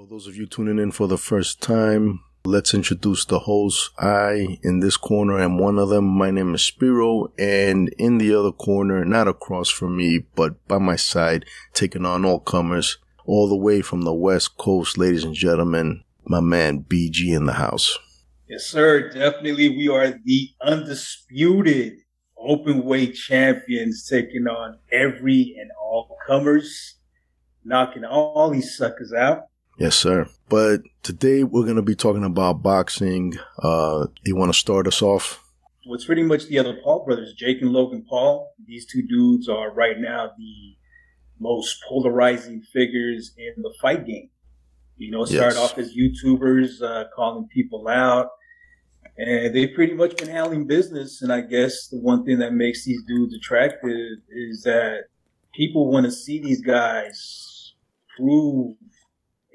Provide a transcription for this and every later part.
For those of you tuning in for the first time, let's introduce the hosts. I, in this corner, am one of them. My name is Spiro, and in the other corner, not across from me, but by my side, taking on all comers, all the way from the West Coast, ladies and gentlemen, my man BG in the house. Yes, sir. Definitely, we are the undisputed open weight champions, taking on every and all comers, knocking all these suckers out. Yes, sir. But today we're going to be talking about boxing. Uh, you want to start us off? Well, it's pretty much the other Paul brothers, Jake and Logan Paul. These two dudes are right now the most polarizing figures in the fight game. You know, start yes. off as YouTubers, uh, calling people out. And they've pretty much been handling business. And I guess the one thing that makes these dudes attractive is that people want to see these guys prove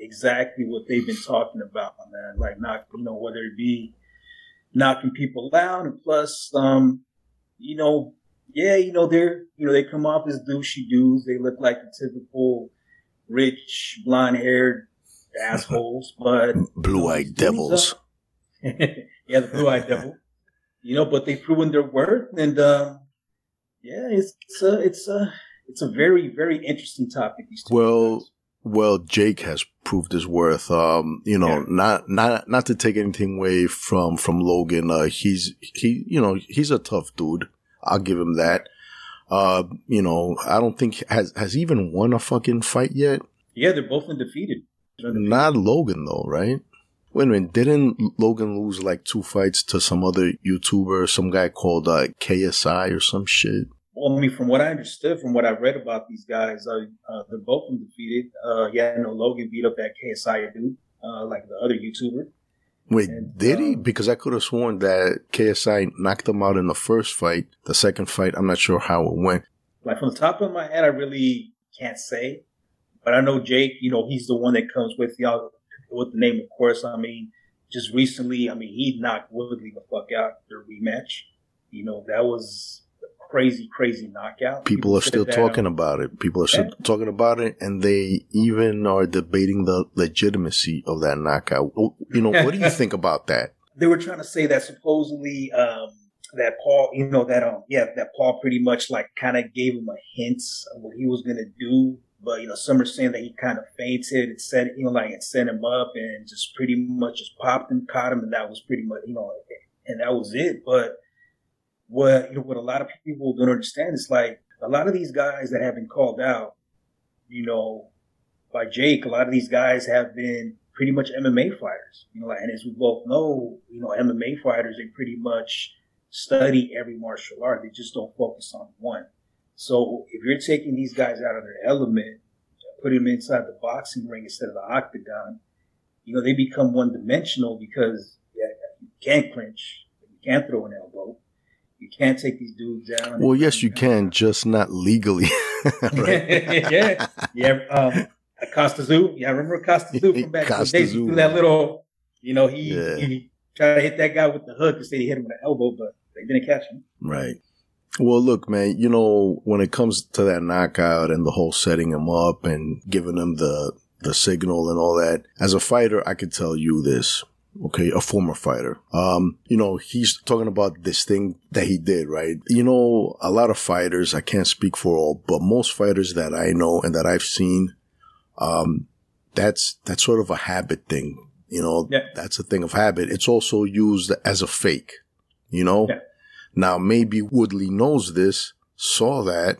exactly what they've been talking about, man. Like not, you know, whether it be knocking people out and plus, um, you know, yeah, you know, they're, you know, they come off as douchey dudes. They look like the typical rich, blonde haired assholes, but blue eyed devils. yeah, the blue eyed devil. You know, but they've proven their worth and, um, yeah, it's, it's a, it's a, it's a very, very interesting topic. well, guys. Well, Jake has proved his worth. Um, you know, yeah. not, not, not to take anything away from, from Logan. Uh, he's, he, you know, he's a tough dude. I'll give him that. Uh, you know, I don't think has, has even won a fucking fight yet. Yeah, they're both undefeated. undefeated. Not Logan though, right? Wait a minute, didn't Logan lose like two fights to some other YouTuber, some guy called uh, KSI or some shit? Well, I mean, from what I understood, from what I read about these guys, uh, uh, they're both undefeated. Uh, yeah, no, Logan beat up that KSI dude, uh, like the other YouTuber. Wait, and, did he? Um, because I could have sworn that KSI knocked him out in the first fight. The second fight, I'm not sure how it went. Like from the top of my head, I really can't say, but I know Jake. You know, he's the one that comes with y'all with the name, of course. I mean, just recently, I mean, he knocked Woodley the fuck out their rematch. You know, that was crazy, crazy knockout. People, People are still talking about it. People are still yeah. talking about it, and they even are debating the legitimacy of that knockout. You know, what do you think about that? They were trying to say that supposedly um, that Paul, you know, that um, yeah, that Paul pretty much like kind of gave him a hint of what he was gonna do. But you know, some are saying that he kind of fainted and set, you know, like it set him up and just pretty much just popped him, caught him, and that was pretty much, you know, and that was it. But what you know what a lot of people don't understand is like a lot of these guys that have been called out, you know, by Jake, a lot of these guys have been pretty much MMA fighters. You know, and as we both know, you know, MMA fighters they pretty much study every martial art. They just don't focus on one. So if you're taking these guys out of their element, put them inside the boxing ring instead of the octagon, you know, they become one dimensional because yeah, you can't clinch, you can't throw an elbow, you can't take these dudes down. Well, yes, you can, just not legally. yeah, yeah. Um, Kostya Tszyu, yeah, I remember Kostya Tszyu from back in the days. He that little, you know, he, yeah. he tried to hit that guy with the hook instead he hit him with an elbow, but they didn't catch him. Right. Well, look, man, you know, when it comes to that knockout and the whole setting him up and giving him the, the signal and all that, as a fighter, I could tell you this okay, a former fighter. Um, you know, he's talking about this thing that he did, right? You know, a lot of fighters, I can't speak for all, but most fighters that I know and that I've seen, um, that's, that's sort of a habit thing. You know, yeah. that's a thing of habit. It's also used as a fake, you know? Yeah. Now, maybe Woodley knows this, saw that,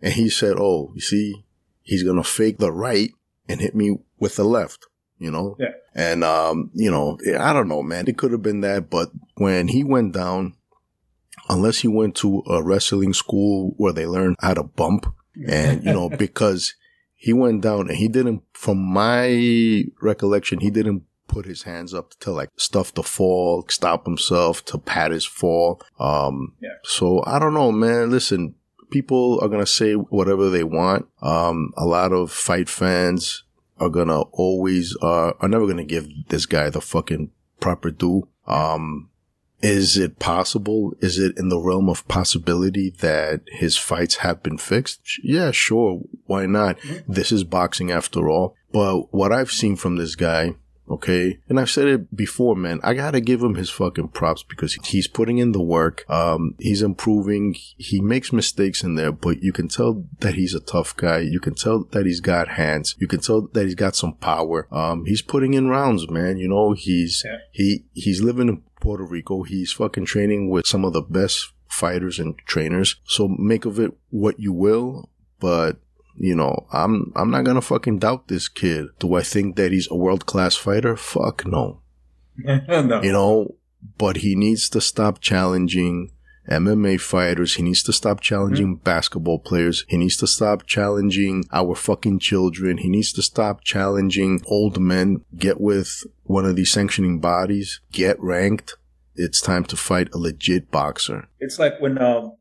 and he said, Oh, you see, he's going to fake the right and hit me with the left you know? Yeah. And, um, you know, I don't know, man. It could have been that, but when he went down, unless he went to a wrestling school where they learned how to bump and, you know, because he went down and he didn't, from my recollection, he didn't put his hands up to like stuff the fall, stop himself, to pat his fall. Um, yeah. so I don't know, man. Listen, people are going to say whatever they want. Um, a lot of fight fans, are gonna always, uh, are never gonna give this guy the fucking proper due. Um, Is it possible? Is it in the realm of possibility that his fights have been fixed? Yeah, sure. Why not? Mm-hmm. This is boxing after all. But what I've seen from this guy, Okay. And I've said it before, man. I gotta give him his fucking props because he's putting in the work. Um, he's improving. He makes mistakes in there, but you can tell that he's a tough guy. You can tell that he's got hands. You can tell that he's got some power. Um, he's putting in rounds, man. You know, he's, yeah. he, he's living in Puerto Rico. He's fucking training with some of the best fighters and trainers. So make of it what you will, but you know, I'm I'm not gonna fucking doubt this kid. Do I think that he's a world class fighter? Fuck no. no. You know, but he needs to stop challenging MMA fighters. He needs to stop challenging mm-hmm. basketball players. He needs to stop challenging our fucking children. He needs to stop challenging old men. Get with one of these sanctioning bodies. Get ranked. It's time to fight a legit boxer. It's like when um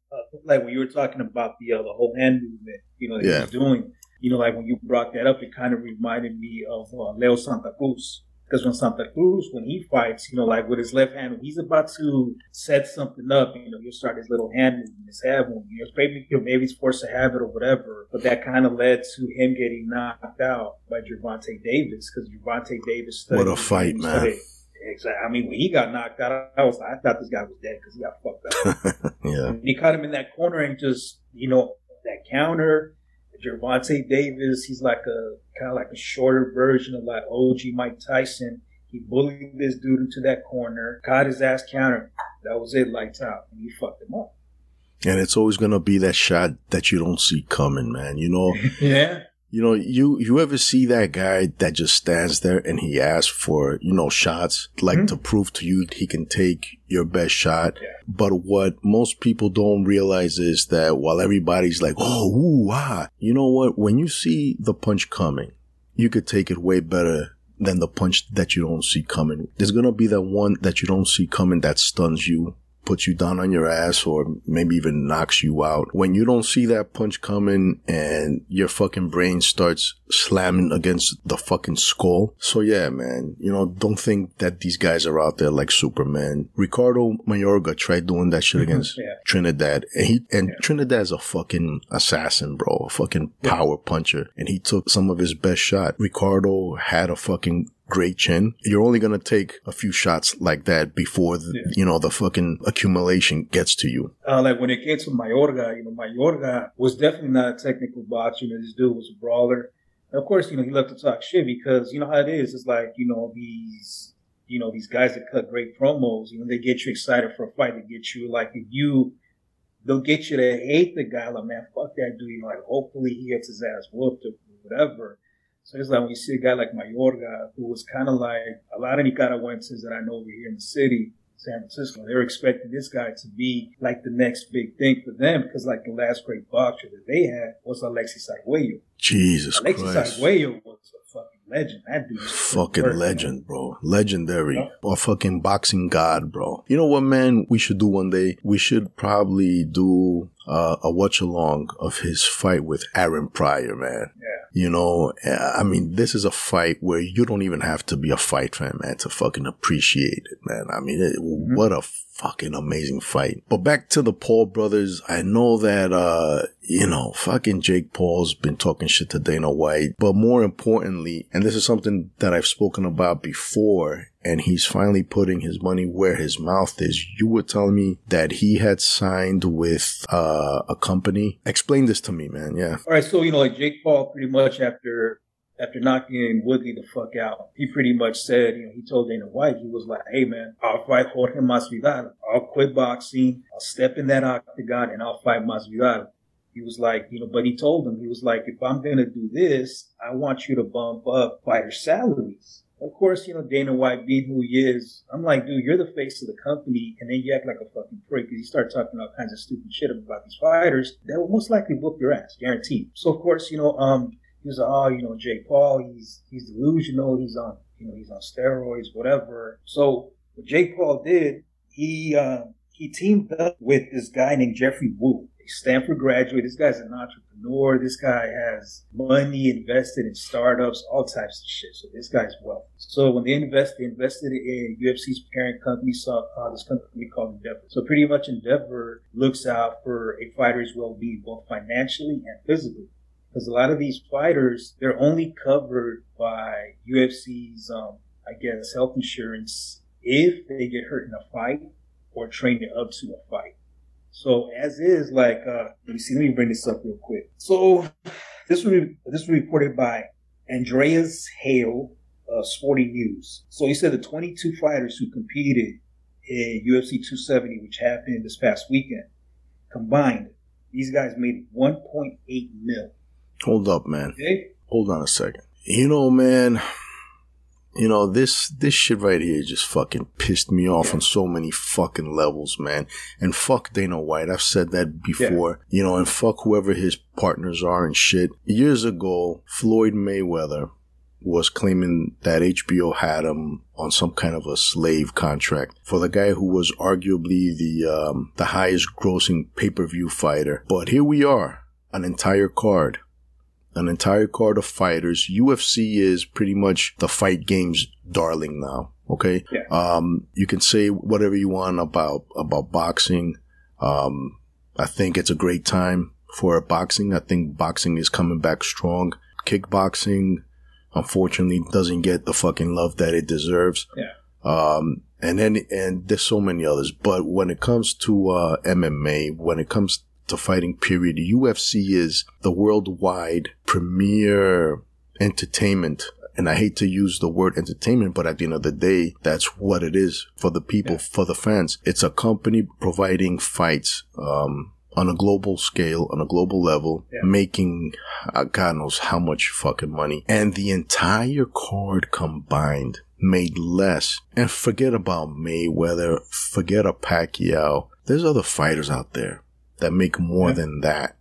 like when you were talking about the uh, the whole hand movement, you know, that yeah. he's doing. You know, like when you brought that up, it kind of reminded me of uh, Leo Santa Cruz. Because when Santa Cruz, when he fights, you know, like with his left hand, when he's about to set something up, you know, he'll start his little hand movement, his hand movement. You know, maybe, you know, maybe he's forced to have it or whatever. But that kind of led to him getting knocked out by Gervonta Davis because Gervonta Davis studied. What a fight, man. Studied, Exactly. I mean, when he got knocked out, I was I thought this guy was dead because he got fucked up. yeah. And he caught him in that corner and just you know that counter. Gervonta Davis, he's like a kind of like a shorter version of like OG Mike Tyson. He bullied this dude into that corner, caught his ass counter. That was it, lights out, and he fucked him up. And it's always gonna be that shot that you don't see coming, man. You know. yeah. You know, you you ever see that guy that just stands there and he asks for you know shots like mm-hmm. to prove to you he can take your best shot. Yeah. But what most people don't realize is that while everybody's like, oh, ooh, ah, you know what? When you see the punch coming, you could take it way better than the punch that you don't see coming. There's gonna be that one that you don't see coming that stuns you puts you down on your ass or maybe even knocks you out. When you don't see that punch coming and your fucking brain starts slamming against the fucking skull. So yeah, man, you know, don't think that these guys are out there like Superman. Ricardo Mayorga tried doing that shit against yeah. Trinidad and he, and yeah. Trinidad's a fucking assassin, bro, a fucking power yeah. puncher. And he took some of his best shot. Ricardo had a fucking great chin. You're only going to take a few shots like that before, the, yeah. you know, the fucking accumulation gets to you. Uh, like when it came to Mayorga, you know, Mayorga was definitely not a technical boxer. You know, this dude was a brawler. And of course, you know, he loved to talk shit because, you know how it is. It's like, you know, these, you know, these guys that cut great promos, you know, they get you excited for a fight. They get you like, if you, they'll get you to hate the guy. Like, man, fuck that dude. You know, like, hopefully he gets his ass whooped or whatever. So it's like when you see a guy like Mayorga, who was kind of like a lot of Nicaraguenses that I know over here in the city, San Francisco, they were expecting this guy to be like the next big thing for them because like the last great boxer that they had was Alexis Arguello. Jesus Alexis Christ. Alexis Arguello was a fucking legend. That dude fucking legend, bro. Legendary. Yeah. A fucking boxing god, bro. You know what, man? We should do one day. We should probably do uh, a watch along of his fight with Aaron Pryor, man. Yeah. You know, I mean, this is a fight where you don't even have to be a fight fan, man, to fucking appreciate it, man. I mean, it, mm-hmm. what a fucking amazing fight. But back to the Paul brothers, I know that, uh, you know, fucking Jake Paul's been talking shit to Dana White, but more importantly, and this is something that I've spoken about before, and he's finally putting his money where his mouth is. You were telling me that he had signed with uh, a company. Explain this to me, man. Yeah. All right. So, you know, like Jake Paul pretty much after after knocking Woodley the fuck out, he pretty much said, you know, he told Dana White, he was like, hey man, I'll fight Jorge Masvidal. I'll quit boxing. I'll step in that octagon and I'll fight Masvidal. He was like, you know, but he told him, he was like, if I'm going to do this, I want you to bump up fighter salaries. Of course, you know, Dana White being who he is, I'm like, dude, you're the face of the company, and then you act like a fucking prick because you start talking all kinds of stupid shit about these fighters that will most likely whoop your ass, guaranteed. So, of course, you know, um, he was like, oh, you know, Jake Paul, he's he's delusional, he's on, you know, he's on steroids, whatever. So what Jake Paul did, he uh, he teamed up with this guy named Jeffrey Wu, Stanford graduate. This guy's an entrepreneur. This guy has money invested in startups, all types of shit. So this guy's wealthy. So when they invest, they invested in UFC's parent company, saw uh, this company called Endeavor. So pretty much Endeavor looks out for a fighter's well-being, both financially and physically. Because a lot of these fighters, they're only covered by UFC's, um, I guess, health insurance if they get hurt in a fight or training up to a fight. So as is, like, uh, let me see, let me bring this up real quick. So this was, this was reported by Andreas Hale of Sporting News. So he said the 22 fighters who competed in UFC 270, which happened this past weekend, combined, these guys made 1.8 mil. Hold up, man. Okay? Hold on a second. You know, man, you know, this, this shit right here just fucking pissed me off on so many fucking levels, man. And fuck Dana White. I've said that before, you know, and fuck whoever his partners are and shit. Years ago, Floyd Mayweather was claiming that HBO had him on some kind of a slave contract for the guy who was arguably the, um, the highest grossing pay-per-view fighter. But here we are, an entire card an entire card of fighters. UFC is pretty much the fight game's darling now. Okay. Yeah. Um, you can say whatever you want about, about boxing. Um, I think it's a great time for boxing. I think boxing is coming back strong. Kickboxing, unfortunately, doesn't get the fucking love that it deserves. Yeah. Um, and then, and there's so many others. But when it comes to, uh, MMA, when it comes to fighting period. UFC is the worldwide premier entertainment. And I hate to use the word entertainment, but at the end of the day, that's what it is for the people, yeah. for the fans. It's a company providing fights, um, on a global scale, on a global level, yeah. making uh, God knows how much fucking money. And the entire card combined made less. And forget about Mayweather, forget a Pacquiao. There's other fighters out there that make more yeah. than that.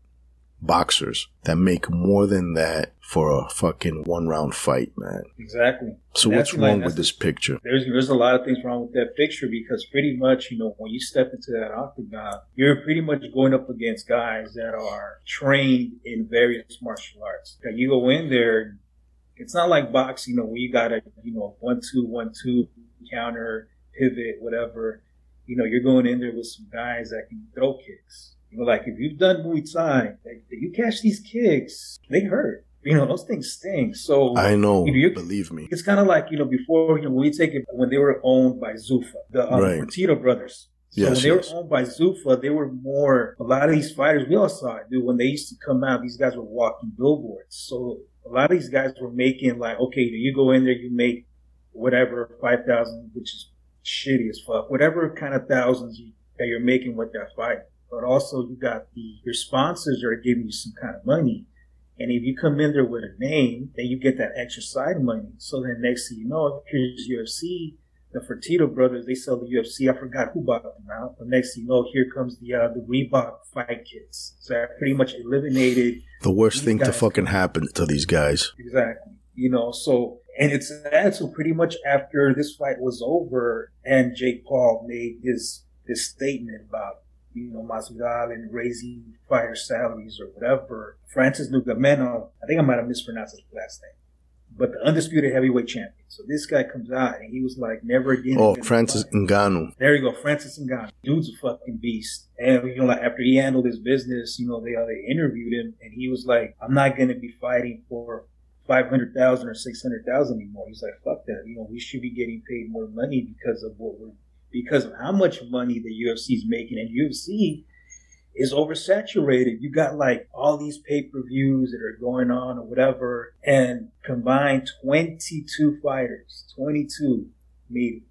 Boxers that make more than that for a fucking one round fight, man. Exactly. So what's wrong with this picture? There's there's a lot of things wrong with that picture because pretty much, you know, when you step into that octagon, you're pretty much going up against guys that are trained in various martial arts. That you go in there, it's not like boxing, you know, where you got a you know, one two, one two, counter, pivot, whatever. You know, you're going in there with some guys that can throw kicks you know, like if you've done Muay Thai, like, you catch these kicks, they hurt. You know, those things sting. So I know, you know believe me. It's kind of like you know before you know we take it when they were owned by Zuffa, the um, right. Brothers. So yes, when they yes. were owned by Zuffa, they were more. A lot of these fighters, we all saw it, dude. When they used to come out, these guys were walking billboards. So a lot of these guys were making like, okay, you go in there, you make whatever five thousand, which is shitty as fuck. Whatever kind of thousands you, that you're making with that fight but also you got the your sponsors are giving you some kind of money. And if you come in there with a name, then you get that extra side money. So then next thing you know, here's UFC, the Fertitta brothers, they sell the UFC. I forgot who bought them out. But next thing you know, here comes the uh, the Reebok fight kits. So I pretty much eliminated the worst thing to fucking happen to these guys. Exactly. You know, so and it's sad. So pretty much after this fight was over, and Jake Paul made his his statement about you know, Masvidal and raising fighter salaries or whatever. Francis Ngannou, I think I might have mispronounced his last name, but the undisputed heavyweight champion. So this guy comes out and he was like, never again. Oh, Francis Ngannou. There you go, Francis Ngannou. Dude's a fucking beast. And you know, like after he handled his business, you know, they uh, they interviewed him and he was like, I'm not going to be fighting for five hundred thousand or six hundred thousand anymore. He's like, fuck that. You know, we should be getting paid more money because of what we're because of how much money the UFC is making. And UFC is oversaturated. You got like all these pay per views that are going on or whatever, and combined 22 fighters, 22 made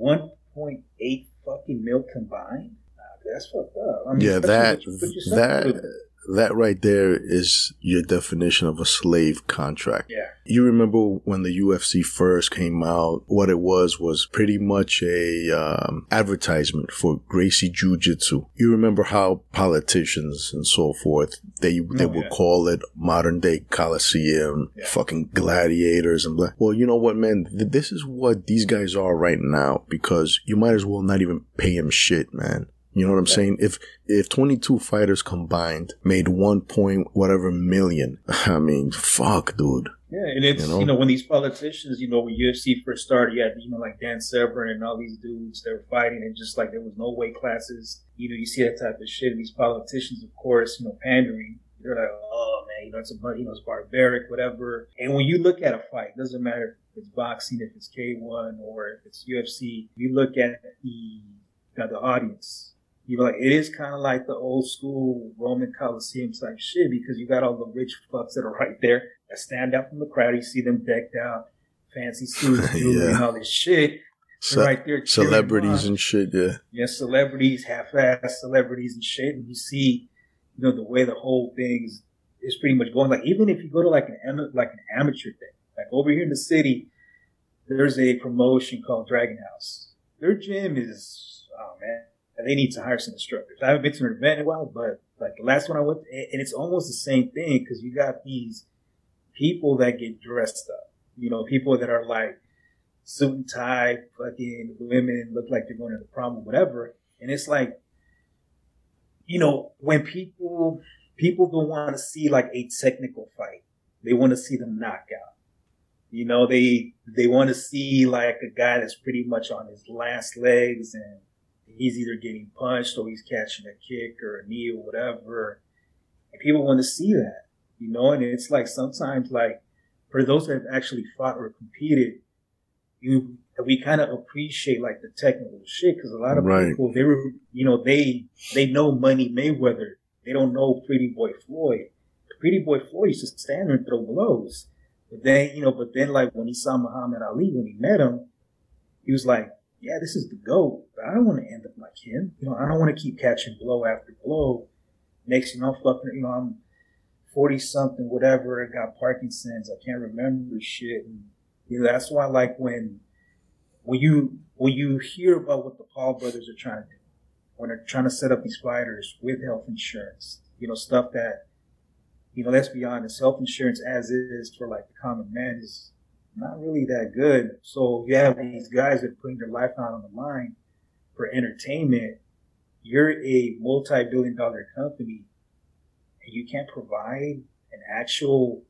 1.8 fucking mil combined. that's fucked up. I mean, yeah, that that that right there is your definition of a slave contract. Yeah. You remember when the UFC first came out, what it was was pretty much a um, advertisement for Gracie Jiu-Jitsu. You remember how politicians and so forth, they, they oh, would yeah. call it modern day Coliseum, yeah. fucking gladiators and blah. Well, you know what, man? This is what these guys are right now because you might as well not even pay him shit, man You know what I'm saying? If if 22 fighters combined made one point whatever million, I mean, fuck, dude. Yeah, and it's you know? you know? when these politicians, you know, when UFC first started, you had you know like Dan Severn and all these dudes that were fighting, and just like there was no weight classes. You know, you see that type of shit. And these politicians, of course, you know, pandering. They're like, oh man, you know, it's a you know, it's barbaric, whatever. And when you look at a fight, doesn't matter if it's boxing, if it's K1, or if it's UFC. You look at the you know, the audience you know, like it is kind of like the old school Roman Coliseum type shit because you got all the rich fucks that are right there that stand out from the crowd. You see them decked out, fancy suits, yeah. and all this shit. Ce- right there, celebrities and shit. Yeah, yeah, celebrities, half-ass celebrities and shit. And you see, you know, the way the whole thing is, is pretty much going. Like even if you go to like an like an amateur thing, like over here in the city, there's a promotion called Dragon House. Their gym is, oh man they need to hire some instructors. I haven't been to an event in a while, but like the last one I went, and it's almost the same thing because you got these people that get dressed up, you know, people that are like suit and tie, fucking women look like they're going to the prom or whatever. And it's like, you know, when people, people don't want to see like a technical fight. They want to see them knock out. You know, they, they want to see like a guy that's pretty much on his last legs and he's either getting punched or he's catching a kick or a knee or whatever. And people want to see that, you know, and it's like sometimes like for those that have actually fought or competed, you, we kind of appreciate like the technical shit because a lot of right. people, they were, you know, they, they know Money Mayweather. They don't know Pretty Boy Floyd. Pretty Boy Floyd used to stand there and throw blows. But then, you know, but then like when he saw Muhammad Ali, when he met him, he was like, yeah, this is the GOAT, but I don't want to end up like him. You know, I don't want to keep catching blow after blow. Next, you know, fucking, you know, I'm 40 something, whatever. I got Parkinson's. I can't remember shit. And, you know, that's why, like, when, when you, when you hear about what the Paul brothers are trying to do, when they're trying to set up these fighters with health insurance, you know, stuff that, you know, let's be honest, health insurance as is for like the common man is not really that good. So you have these guys that are putting their life out on the line for entertainment. You're a multi-billion dollar company and you can't provide an actual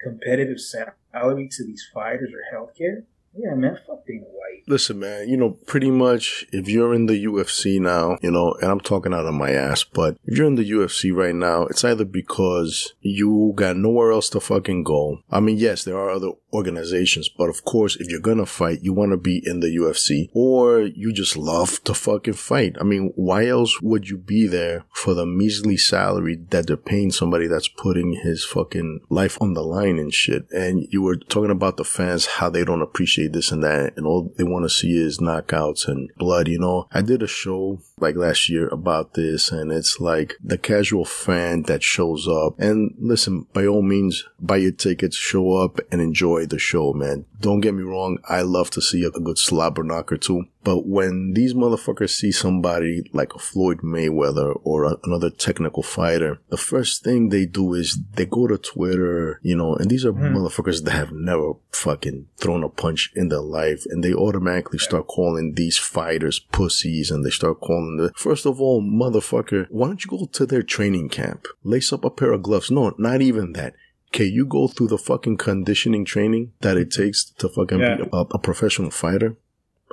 competitive salary to these fighters or healthcare. Yeah, man, fuck Dana White. Listen, man, you know, pretty much if you're in the UFC now, you know, and I'm talking out of my ass, but if you're in the UFC right now, it's either because you got nowhere else to fucking go. I mean, yes, there are other organizations, but of course, if you're gonna fight, you want to be in the UFC, or you just love to fucking fight. I mean, why else would you be there for the measly salary that they're paying somebody that's putting his fucking life on the line and shit? And you were talking about the fans, how they don't appreciate this and that, and all they want to see is knockouts and blood, you know? I did a show like last year about this, and it's like the casual fan that shows up. And listen, by all means, buy your tickets, show up, and enjoy the show, man. Don't get me wrong, I love to see a good slobber knocker too. But when these motherfuckers see somebody like a Floyd Mayweather or a, another technical fighter, the first thing they do is they go to Twitter, you know, and these are mm. motherfuckers that have never fucking thrown a punch in their life and they automatically start calling these fighters pussies and they start calling first of all, motherfucker, why don't you go to their training camp? Lace up a pair of gloves. No, not even that. Can you go through the fucking conditioning training that it takes to fucking yeah. be a, a professional fighter?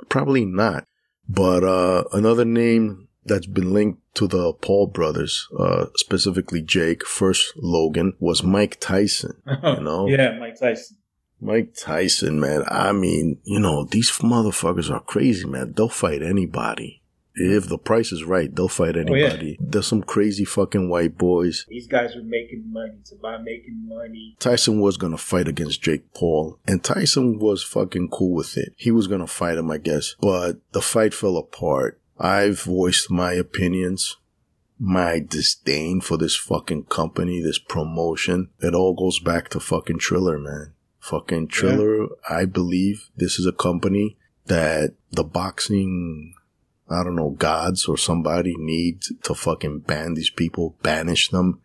Probably not. But uh, another name that's been linked to the Paul brothers, uh, specifically Jake, first Logan, was Mike Tyson. You know? yeah, Mike Tyson. Mike Tyson, man. I mean, you know, these motherfuckers are crazy, man. They'll fight anybody. If the price is right, they'll fight anybody. Oh, yeah. There's some crazy fucking white boys. These guys are making money. to buy making money. Tyson was gonna fight against Jake Paul, and Tyson was fucking cool with it. He was gonna fight him, I guess, but the fight fell apart. I've voiced my opinions my disdain for this fucking company, this promotion, it all goes back to fucking Triller, man. Fucking Triller, yeah. I believe this is a company that the boxing I don't know, gods or somebody need to fucking ban these people, banish them.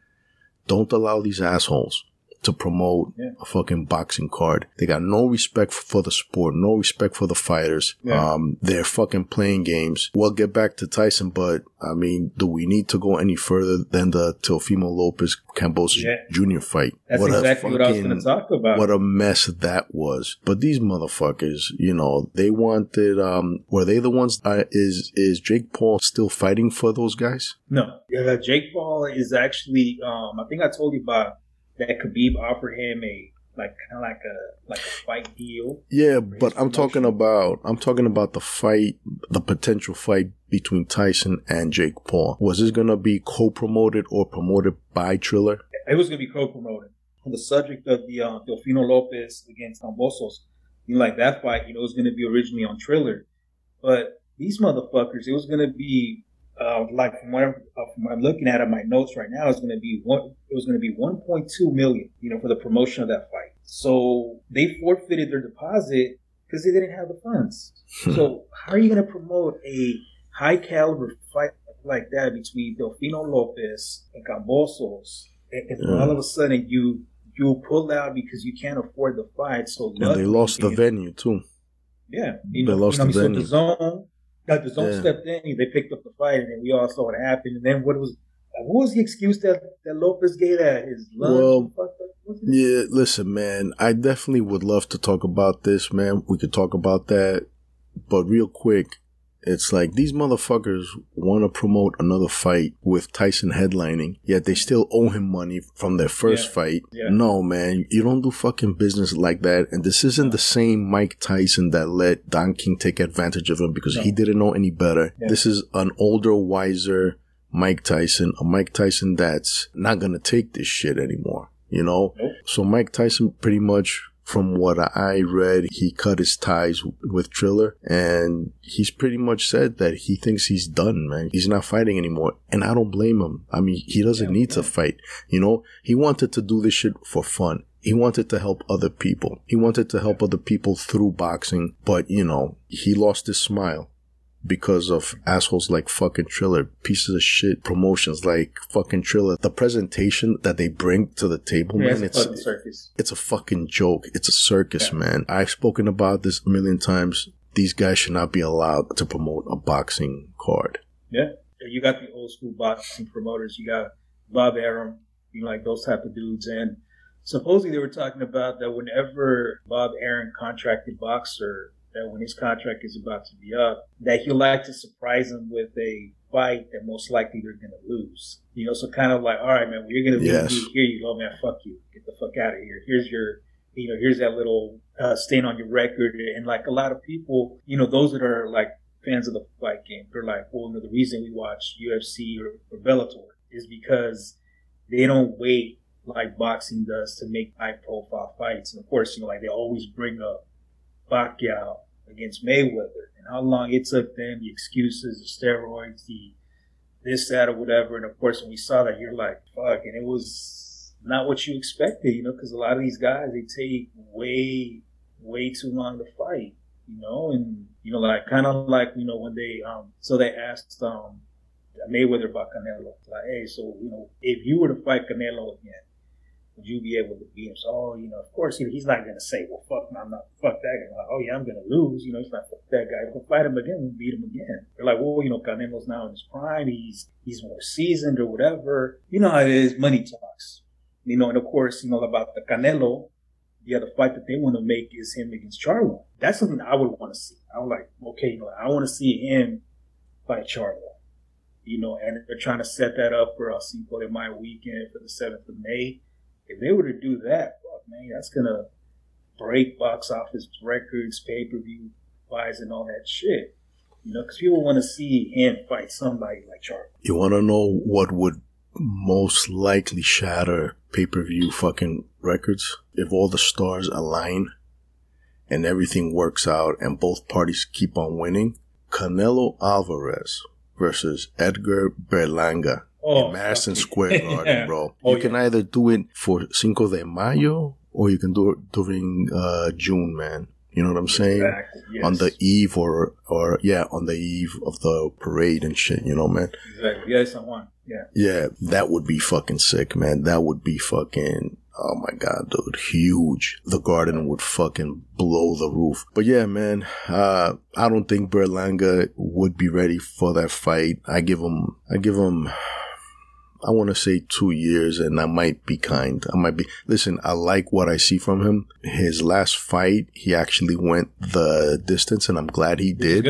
Don't allow these assholes to promote Yeah. a fucking boxing card. They got no respect for the sport, no respect for the fighters. Yeah. Um, they're fucking playing games. We'll get back to Tyson, but I mean, do we need to go any further than the Teofimo Lopez Campos Yeah. Jr. fight? That's What a exactly what I was going to talk about. what a mess that was. But these motherfuckers, you know, they wanted. Um, were they the ones? Uh, is is Jake Paul still fighting for those guys? No, uh, Jake Paul is actually. Um, I think I told you about that. Khabib offered him a like kind of like a like a fight deal. Yeah, but I'm talking about. I'm talking about the fight, the potential fight between Tyson and Jake Paul. Was this gonna be co-promoted or promoted by Triller? It was going to be co-promoted. On the subject of the uh, Teofimo Lopez against Kambosos, you know, like that fight, you know, it was going to be originally on Triller, but these motherfuckers, it was going to be uh, like from what, I'm, uh, from what I'm looking at in my notes right now, is going to be one. It was going to be 1.2 million, you know, for the promotion of that fight. So they forfeited their deposit because they didn't have the funds. so how are you going to promote a high caliber fight like that between Teofimo Lopez and Kambosos, and, and Yeah. all of a sudden you you pull out because you can't afford the fight? So And they lost the venue too. yeah, you They lost you know, the so venue. DAZN, DAZN Yeah. stepped in, they picked up the fight, and then we all saw what happened. And then what was what was the excuse that, that Lopez gave that his lunch? Well, fucked up? Was? Yeah, listen, man. I definitely would love to talk about this, man. We could talk about that, but real quick, it's like these motherfuckers want to promote another fight with Tyson headlining, yet they still owe him money from their first Yeah. fight. Yeah. No, man, you don't do fucking business like that. And this isn't the same Mike Tyson that let Don King take advantage of him because No. he didn't know any better. Yeah. This is an older, wiser Mike Tyson, a Mike Tyson that's not gonna take this shit anymore. You know? Nope. So Mike Tyson pretty much from what I read, he cut his ties with Triller and he's pretty much said that he thinks he's done, man. He's not fighting anymore. And I don't blame him. I mean, he doesn't Yeah, need to fight. You know, he wanted to do this shit for fun. He wanted to help other people. He wanted to help other people through boxing, but you know, he lost his smile because of assholes like fucking Triller, pieces of shit promotions like fucking Triller. The presentation that they bring to the table, Yeah, man, it's a it's it's a fucking joke. It's a circus, Yeah. man. I've spoken about this a million times. These guys should not be allowed to promote a boxing card. Yeah, you got the old school boxing promoters. You got Bob Arum, you know, like those type of dudes. And supposedly they were talking about that whenever Bob Arum contracted boxer, that when his contract is about to be up, that he'll like to surprise them with a fight that most likely they're going to lose. You know, so kind of like, all right, man, well, you're going to Yes. lose. Here you go, man. Fuck you. Get the fuck out of here. Here's your you know, here's that little uh, stain on your record. And like a lot of people, you know, those that are like fans of the fight game, they're like, well, you know, the reason we watch UFC or, or Bellator is because they don't wait like boxing does to make high profile fights. And of course, you know, like they always bring up Pacquiao against Mayweather and how long it took them, the excuses, the steroids, the this, that, or whatever. And of course, when we saw that, you're like, fuck. And it was not what you expected, you know, because a lot of these guys, they take way, way too long to fight, you know, and, you know, like, kind of like, you know, when they, um, so they asked, um, Mayweather about Canelo, like, hey, so, you know, if you were to fight Canelo again, would you be able to beat him? So, oh, you know, of course, you know, he's not going to say, well, fuck, I'm not, fuck that guy. Like, oh, yeah, I'm going to lose. You know, he's not, fuck that guy. I fight him again, we'll beat him again. They're like, well, you know, Canelo's now in his prime. He's, he's more seasoned or whatever. You know how it is. Money talks. You know, and of course, you know, about the Canelo, the other fight that they want to make is him against Charlo. That's something I would want to see. I'm like, okay, you know, I want to see him fight Charlo. You know, and they're trying to set that up for a Cinco de Mayo weekend for the 7th of May. If they were to do that, fuck, man, that's to break box office records, pay per view buys, and all that shit. You know, because people want to see him fight somebody like Charlo. You want to know what would most likely shatter pay per view fucking records? If all the stars align and everything works out and both parties keep on winning, Canelo Alvarez versus Edgar Berlanga Oh, in Madison fuck. Square Garden, Yeah. bro. Oh, you can either do it for Cinco de Mayo or you can do it during uh, June, man. You know what I'm saying? Exactly. Yes. On the eve or or yeah, on the eve of the parade and shit. You know, man. Exactly. Yes, I want. Yeah. Yeah, that would be fucking sick, man. That would be fucking Oh my god, dude, huge. The garden would fucking blow the roof. But yeah, man, uh, I don't think Berlanga would be ready for that fight. I give him, I give him, I want to say two years and I might be kind. I might be, listen, I like what I see from him. His last fight, he actually went the distance and I'm glad he did.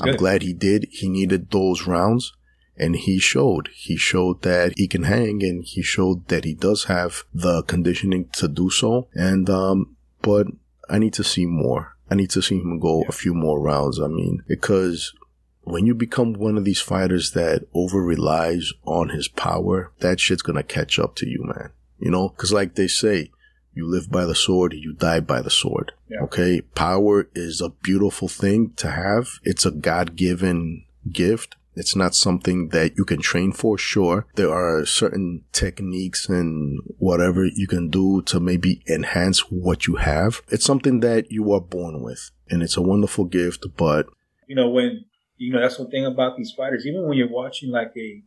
I'm glad he did. He needed those rounds and he showed he showed that he can hang and he showed that he does have the conditioning to do so and um but i need to see more i need to see him go a few more rounds i mean because when you become one of these fighters that over relies on his power that shit's gonna catch up to you man you know because like they say you live by the sword, you die by the sword. Yeah. Okay. Power is a beautiful thing to have. It's a God given gift. It's not something that you can train for, sure. There are certain techniques and whatever you can do to maybe enhance what you have. It's something that you are born with and it's a wonderful gift, but. You know, when, you know, that's the thing about these fighters, even when you're watching like a,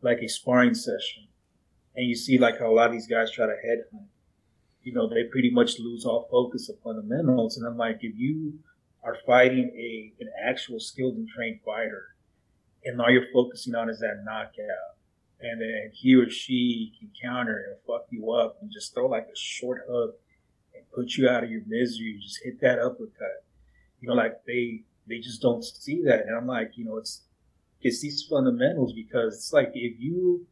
like a sparring session and you see like how a lot of these guys try to headhunt, you know, they pretty much lose all focus of fundamentals. And I'm like, if you are fighting a, an actual skilled and trained fighter, and all you're focusing on is that knockout. And then he or she can counter and fuck you up and just throw like a short hook and put you out of your misery. Just hit that uppercut. You know, like they they just don't see that. And I'm like, you know, it's it's these fundamentals because it's like if you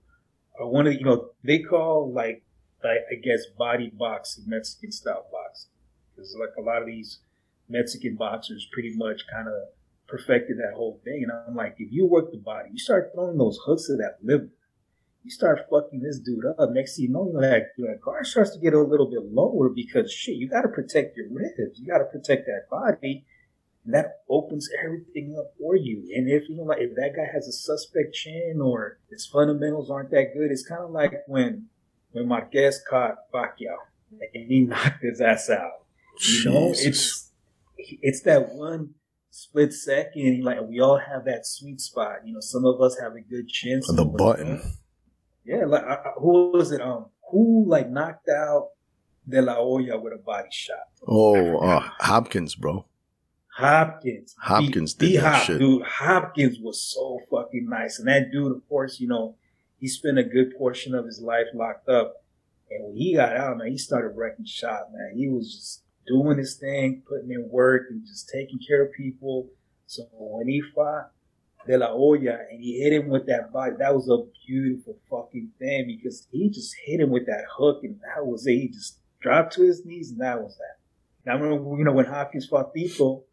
are one of the, you know, they call like I guess body boxing Mexican style boxing because like a lot of these Mexican boxers pretty much kind of perfected that whole thing. And I'm like, if you work the body, you start throwing those hooks to that liver, you start fucking this dude up. Next thing you know, you that, you know, guard starts to get a little bit lower because shit, you got to protect your ribs, you got to protect that body. And that opens everything up for you. And if you know, like if that guy has a suspect chin or his fundamentals aren't that good, it's kind of like when when Marquez caught Pacquiao and he knocked his ass out. You know, it's it's that one split second. Like we all have that sweet spot. You know, some of us have a good chance. The button. Yeah, like I, I, who was it? Um, who like knocked out De La Hoya with a body shot? Oh, uh, Hopkins, bro. Hopkins. Hopkins did that shit. Dude, Hopkins was so fucking nice. And that dude, of course, you know, he spent a good portion of his life locked up. And when he got out, man, he started wrecking shop, man. He was just doing his thing, putting in work, and just taking care of people. So when he fought De La Hoya and he hit him with that body, that was a beautiful fucking thing because he just hit him with that hook, and that was it. He just dropped to his knees, and that was that. Now, I remember, you know, when Hopkins fought Tito,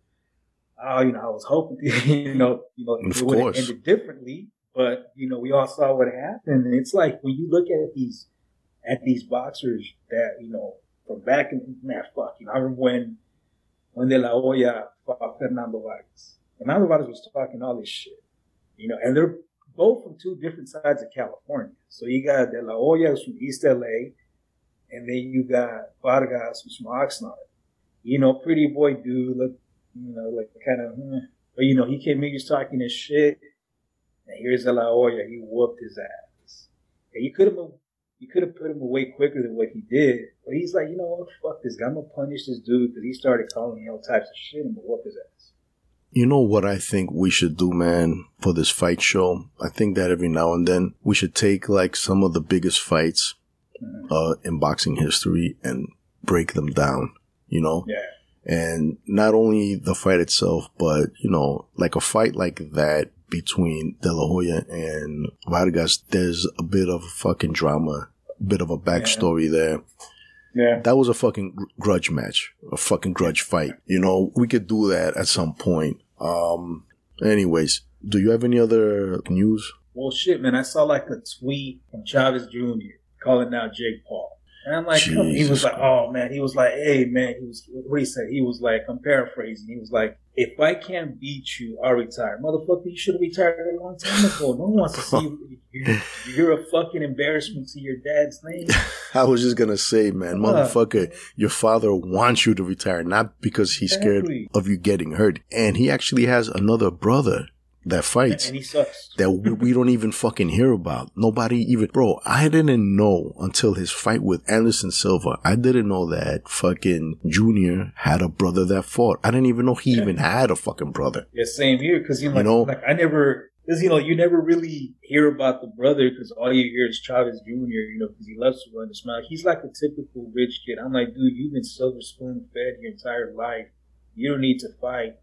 oh, you know, I was hoping, you know, you know, it would have ended differently. But you know, we all saw what happened, and it's like when you look at these at these boxers that you know from back in man, fuck, you know, I remember when when De La Hoya fought Fernando Vargas. Fernando Vargas was talking all this shit, you know, and they're both from two different sides of California. So you got De La Hoya who's from East LA, and then you got Vargas who's from Oxnard. You know, pretty boy dude, look, you know, like kind of, hmm. but you know, he came in, he was talking his shit, and here's De La Hoya, he whooped his ass. And you could have you could have put him away quicker than what he did. But he's like, you know what? Fuck this guy. I'm gonna punish this dude because he started calling me all types of shit. I'm gonna whoop his ass. You know what I think we should do, man, for this fight show? I think that every now and then we should take like some of the biggest fights mm-hmm. uh, in boxing history and break them down, you know? Yeah. And not only the fight itself, but, you know, like a fight like that between De La Hoya and Vargas, there's a bit of fucking drama, a bit of a backstory yeah. there. Yeah. That was a fucking grudge match, a fucking grudge fight. You know, we could do that at some point. Um, anyways, do you have any other news? Well, shit, man. I saw like a tweet from Chavez Jr. calling out Jake Paul. And I'm like, he was like, oh man, he was like, hey man, he was, what he said? He was like, I'm paraphrasing. He was like, if I can't beat you, I'll retire. Motherfucker, you should have retired a long time ago. No one wants to see you. You're a fucking embarrassment to your dad's name. I was just gonna say, man, motherfucker, your father wants you to retire, not because he's exactly. scared of you getting hurt. And he actually has another brother that fights. And he sucks. That we, we don't even fucking hear about. Nobody even, bro, I didn't know until his fight with Anderson Silva. I didn't know that fucking Junior had a brother that fought. I didn't even know he even had a fucking brother. Yeah, same here. Cause you know, like, You know? like I never, cause you know, you never really hear about the brother because all you hear is Chavez Jr., you know, cause he loves to run the smile. He's like a typical rich kid. I'm like, dude, you've been silver spoon fed your entire life. You don't need to fight.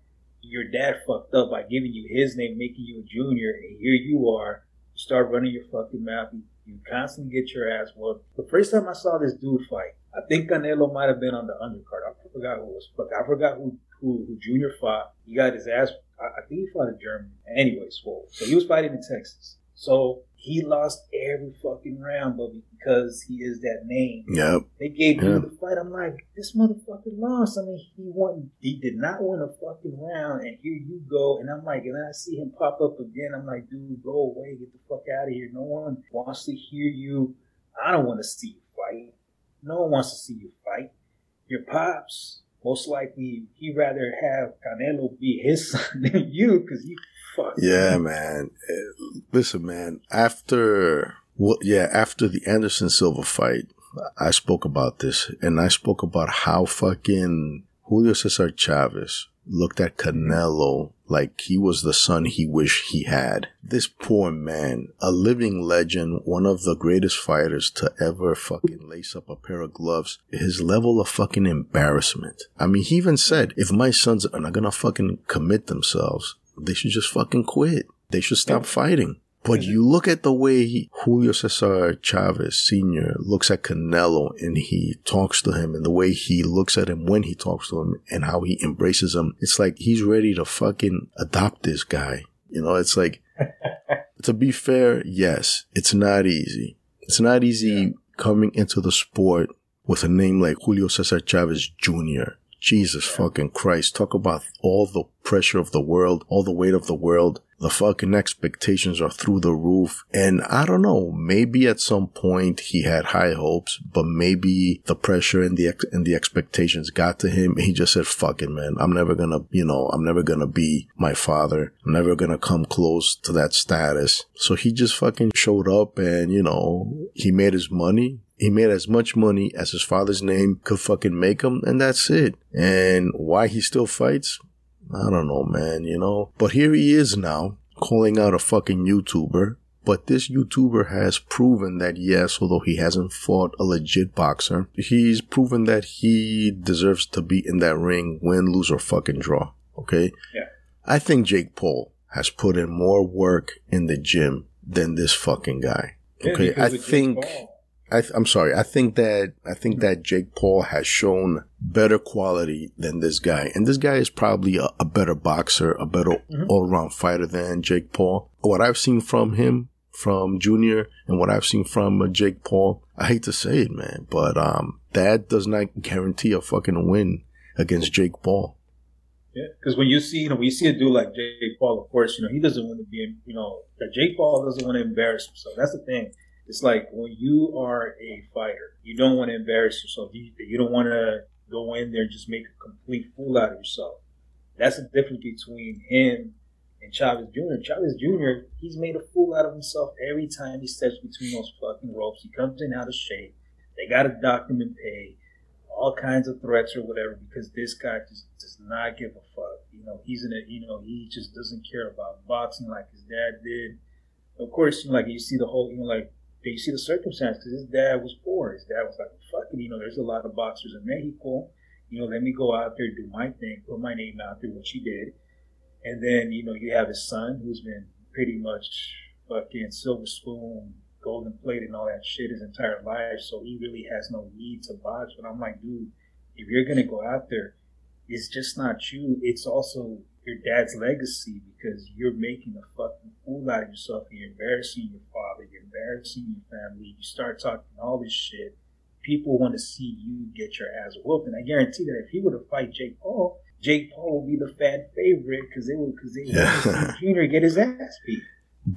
Your dad fucked up by giving you his name, making you a junior, and here you are. You start running your fucking mouth. You, constantly get your ass whooped. The first time I saw this dude fight, I think Canelo might have been on the undercard. I forgot who was. Fuck, I forgot who, who, who Junior fought. He got his ass. I, I think he fought in Germany. Anyways, well, so he was fighting in Texas. So he lost every fucking round, but because he is that name, Yep. they gave you the fight. I'm like, this motherfucker lost. I mean, he won. He did not win a fucking round, and here you go. And I'm like, and I see him pop up again. I'm like, dude, go away, get the fuck out of here. No one wants to hear you. I don't want to see you fight. No one wants to see you fight. Your pops, most likely, he'd rather have Canelo be his son than you because you fuck. Yeah, man. Uh, Listen, man. After well, yeah, after the Anderson Silva fight, I spoke about this, and I spoke about how fucking Julio Cesar Chavez looked at Canelo like he was the son he wished he had. This poor man, a living legend, one of the greatest fighters to ever fucking lace up a pair of gloves, his level of fucking embarrassment. I mean, he even said, if my sons are not gonna fucking commit themselves, they should just fucking quit. They should stop fighting. But you look at the way Julio Cesar Chavez Sr. looks at Canelo and he talks to him and the way he looks at him when he talks to him and how he embraces him. It's like he's ready to fucking adopt this guy. You know, it's like, to be fair, yes, it's not easy. It's not easy coming into the sport with a name like Julio Cesar Chavez Jr. Jesus fucking Christ. Talk about all the pressure of the world, all the weight of the world. The fucking expectations are through the roof. And I don't know, maybe at some point he had high hopes, but maybe the pressure and the, ex- and the expectations got to him. He just said, fuck it, man. I'm never gonna, you know, I'm never gonna be my father. I'm never gonna come close to that status. So he just fucking showed up and, you know, he made his money. He made as much money as his father's name could fucking make him, and that's it. And why he still fights? I don't know, man, you know. But here he is now, calling out a fucking YouTuber. But this YouTuber has proven that yes, although he hasn't fought a legit boxer, he's proven that he deserves to be in that ring, win, lose, or fucking draw. Okay? Yeah. I think Jake Paul has put in more work in the gym than this fucking guy. Okay, because I think Paul- I th- I'm sorry. I think that I think that Jake Paul has shown better quality than this guy, and this guy is probably a, a better boxer, a better all around fighter than Jake Paul. What I've seen from him, from Junior, and what I've seen from uh, Jake Paul, I hate to say it, man, but um, that does not guarantee a fucking win against Jake Paul. Yeah, because when you see, you know, when you see a dude like Jake Paul, of course, you know, he doesn't want to be, you know, that Jake Paul doesn't want to embarrass himself. That's the thing. It's like when you are a fighter, you don't want to embarrass yourself. You, you don't want to go in there and just make a complete fool out of yourself. That's the difference between him and Chavez Jr. Chavez Jr. He's made a fool out of himself every time he steps between those fucking ropes. He comes in out of shape. They got to document pay all kinds of threats or whatever because this guy just does not give a fuck. You know, he's in a, you know, he just doesn't care about boxing like his dad did. Of course, you know, like you see the whole, you know, like you see the circumstance because his dad was poor. His dad was like, fuck it, you know, there's a lot of boxers in Mexico. You know, let me go out there, do my thing, put my name out there, which he did. And then, you know, you have his son who's been pretty much fucking silver spoon, golden plate and all that shit his entire life. So he really has no need to box. But I'm like, dude, if you're going to go out there, it's just not you. It's also your dad's legacy because you're making a fucking fool out of yourself and you're embarrassing your father, you're embarrassing your family. You start talking all this shit. People want to see you get your ass whooped. And I guarantee that if he were to fight Jake Paul, Jake Paul would be the fan favorite because they would because they Yeah. to see Junior get his ass beat.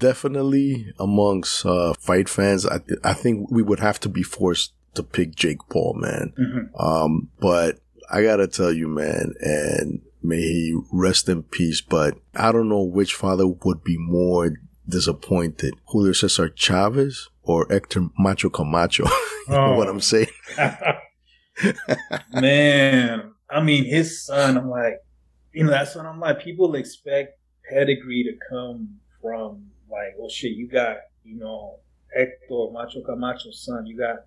Definitely amongst uh, fight fans, I, I think we would have to be forced to pick Jake Paul, man. Mhm. Um, but I gotta tell you, man, and May he rest in peace. But I don't know which father would be more disappointed, Julio Cesar Chavez or Hector Macho Camacho. you oh. know what oh. I'm saying? Man, I mean, his son, I'm like, you know, that's what I'm like. People expect pedigree to come from, like, oh shit, you got, you know, Hector Macho Camacho's son, you got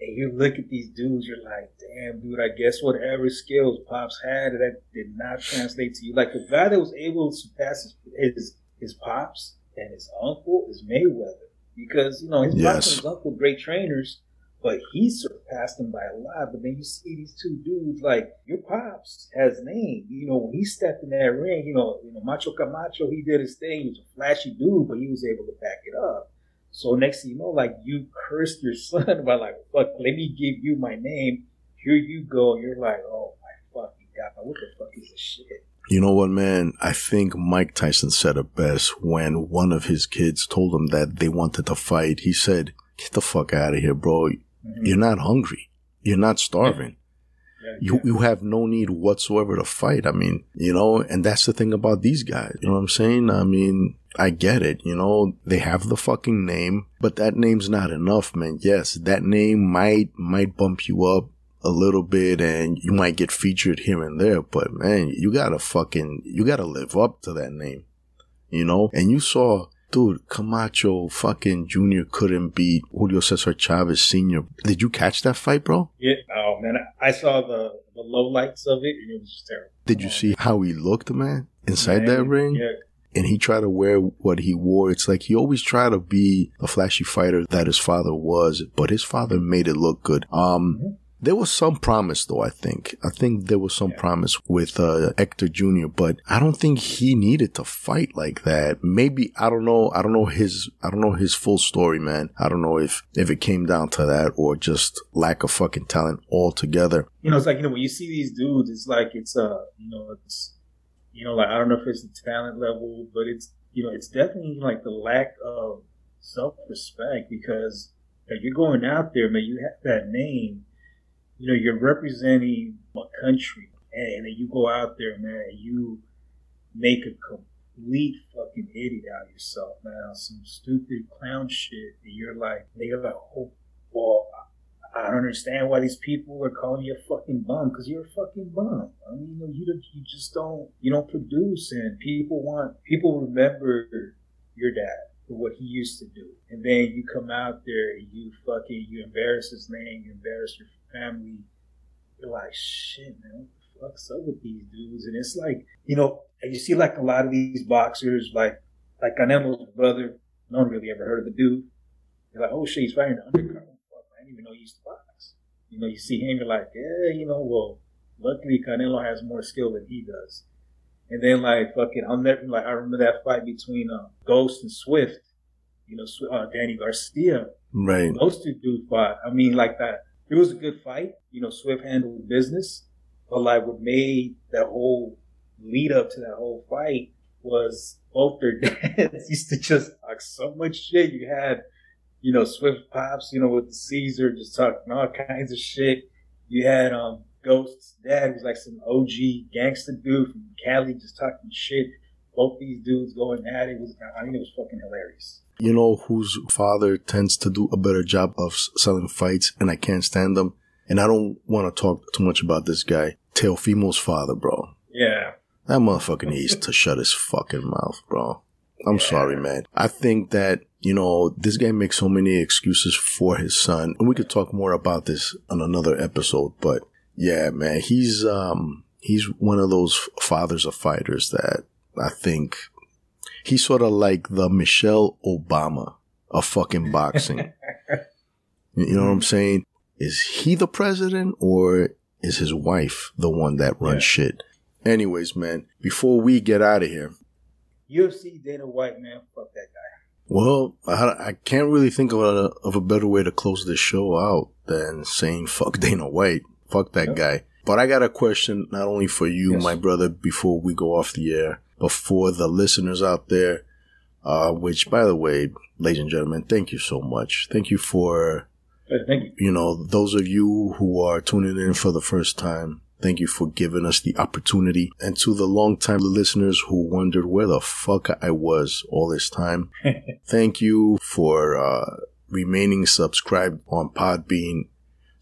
and you look at these dudes, you're like, damn, dude, I guess whatever skills Pops had that did not translate to you. Like the guy that was able to surpass his, his, his Pops and his uncle is Mayweather. Because, you know, his yes. Pops and his uncle great trainers, but he surpassed them by a lot. But then you see these two dudes, like your Pops has name. You know, when he stepped in that ring, you know, you know, Macho Camacho, he did his thing. He was a flashy dude, but he was able to back it up. So next thing you know, like you cursed your son by like, fuck, let me give you my name. Here you go. You're like, oh my fucking god, what the fuck is this shit? You know what, man? I think Mike Tyson said it best when one of his kids told him that they wanted to fight. He said, get the fuck out of here, bro. Mm-hmm. You're not hungry. You're not starving. You, you have no need whatsoever to fight. I mean, you know, and that's the thing about these guys. You know what I'm saying? I mean, I get it. You know, they have the fucking name, but that name's not enough, man. Yes, that name might, might bump you up a little bit and you might get featured here and there, but man, you gotta fucking, you gotta live up to that name, you know? And you saw, dude, Camacho fucking Jr. couldn't beat Julio Cesar Chavez Sr. Did you catch that fight, bro? Yeah. Oh man, I saw the, the low lights of it and it was just terrible. Did you see how he looked, man, inside man, that ring? Yeah and he tried to wear what he wore. It's like he always tried to be a flashy fighter that his father was, but his father made it look good. Um, mm-hmm. There was some promise though, I think. I think there was some yeah. promise with uh, Hector Jr., but I don't think he needed to fight like that. Maybe I don't know. I don't know his I don't know his full story, man. I don't know if if it came down to that or just lack of fucking talent altogether. You know, it's like, you know, when you see these dudes, it's like it's uh, you know, it's you know, like I don't know if it's the talent level, but it's you know, it's definitely like the lack of self respect because like, you're going out there, man. You have that name. You know, you're representing a country, and, then you go out there, man. And you make a complete fucking idiot out of yourself, man. Some stupid clown shit. And you're like, they're like, oh, well, I don't understand why these people are calling you a fucking bum because you're a fucking bum. I mean, you know, you you just don't you don't produce, and people want people remember your dad for what he used to do, and then you come out there and you fucking you embarrass his name, you embarrass your family. You're like, shit, man, what the fuck's up with these dudes? And it's like, you know, you see like a lot of these boxers, like like Canelo's brother. No one really ever heard of the dude. They're like, oh shit, he's fighting the undercard I didn't even know he used to box. You know, you see him, you're like, yeah, you know, well, luckily Canelo has more skill than he does. And then like fucking, I'll never like I remember that fight between uh, Ghost and Swift. You know, uh, Danny Garcia. Right. Those two dudes fought. I mean, like that. It was a good fight. You know, Swift handled business, but like what made that whole lead up to that whole fight was both their dads used to just talk so much shit. You had you know, Swift Pops, you know, with Caesar just talking all kinds of shit. You had um Ghost's dad was like some OG gangster dude from Cali just talking shit. Both these dudes going at it was I mean it was fucking hilarious. You know whose father tends to do a better job of selling fights and I can't stand them. And I don't want to talk too much about this guy. Teofimo's father, bro. Yeah. That motherfucker needs to shut his fucking mouth, bro. I'm yeah. sorry, man. I think that you know, this guy makes so many excuses for his son. And we could talk more about this on another episode, but yeah, man, he's, um, he's one of those fathers of fighters that I think he's sort of like the Michelle Obama of fucking boxing. you know what I'm saying? Is he the president or is his wife the one that runs yeah. shit? Anyways, man, before we get out of here, UFC Dana White, man, fuck that guy. Well, I, I can't really think of a, of a better way to close this show out than saying fuck Dana White. Fuck that guy. But I got a question not only for you, yes. my brother, before we go off the air, but for the listeners out there, uh, which by the way, ladies and gentlemen, thank you so much. Thank you for, thank you. You know, those of you who are tuning in for the first time, Thank you for giving us the opportunity. And to the longtime listeners who wondered where the fuck I was all this time, thank you for uh, remaining subscribed on Podbean,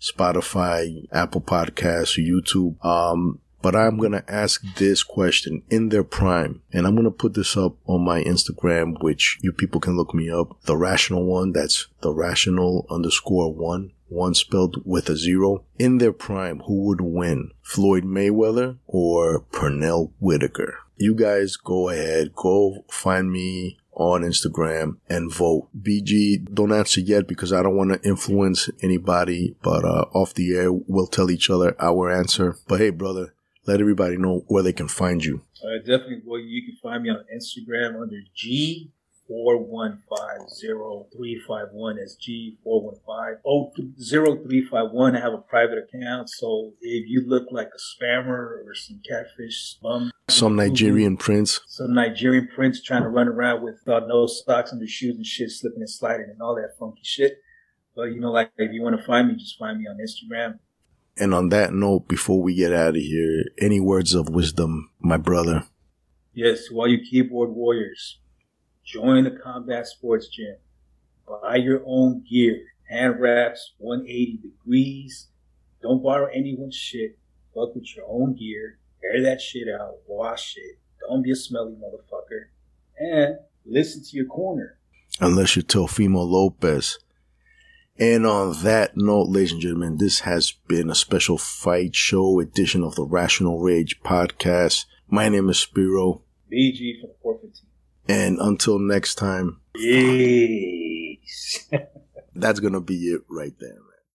Spotify, Apple Podcasts, YouTube. Um, but I'm going to ask this question in their prime. And I'm going to put this up on my Instagram, which you people can look me up. The rational one. That's the rational underscore one. One spelled with a zero. In their prime, who would win? Floyd Mayweather or Pernell Whitaker? You guys go ahead. Go find me on Instagram and vote. BG, don't answer yet because I don't want to influence anybody, but uh, off the air, we'll tell each other our answer. But hey, brother, let everybody know where they can find you. Uh, definitely, well, you can find me on Instagram under G four one five zero three five one. That's G four one five oh zero three five one. I have a private account, so if you look like a spammer or some catfish bum, some Nigerian prince, some Nigerian prince trying to run around with uh, no socks under shoes and shit, slipping and sliding and all that funky shit. But you know, like if you want to find me, just find me on Instagram. And on that note, before we get out of here, any words of wisdom, my brother? Yes, to all you keyboard warriors, join the combat sports gym. Buy your own gear, hand wraps, 180 degrees. Don't borrow anyone's shit. Fuck with your own gear. Air that shit out. Wash it. Don't be a smelly motherfucker. And listen to your corner. Unless you're Teofimo Lopez. And on that note, ladies and gentlemen, this has been a special fight show edition of the Rational Rage podcast. My name is Spiro. BG for the 415. And until next time. Peace. that's going to be it right there, man.